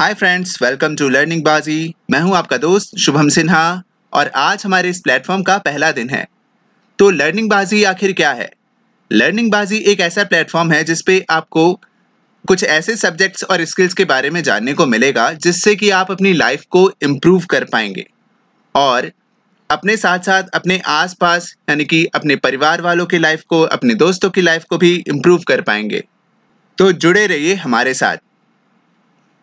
Hi friends welcome to learning Baazi मैं हूँ आपका दोस्त शुभम सिन्हा और आज हमारे इस प्लेटफॉर्म का पहला दिन है। तो लर्निंग बाजी आखिर क्या है? लर्निंग बाजी एक ऐसा प्लेटफॉर्म है जिसपे आपको कुछ ऐसे सब्जेक्ट्स और स्किल्स के बारे में जानने को मिलेगा जिससे कि आप अपनी लाइफ को इम्प्रूव कर पाएँगे और अपने साथ साथ अपने आसपास, यानी कि अपने परिवार वालों की लाइफ को, अपने दोस्तों की लाइफ को भी इम्प्रूव कर पाएँगे। तो जुड़े रहिए हमारे साथ।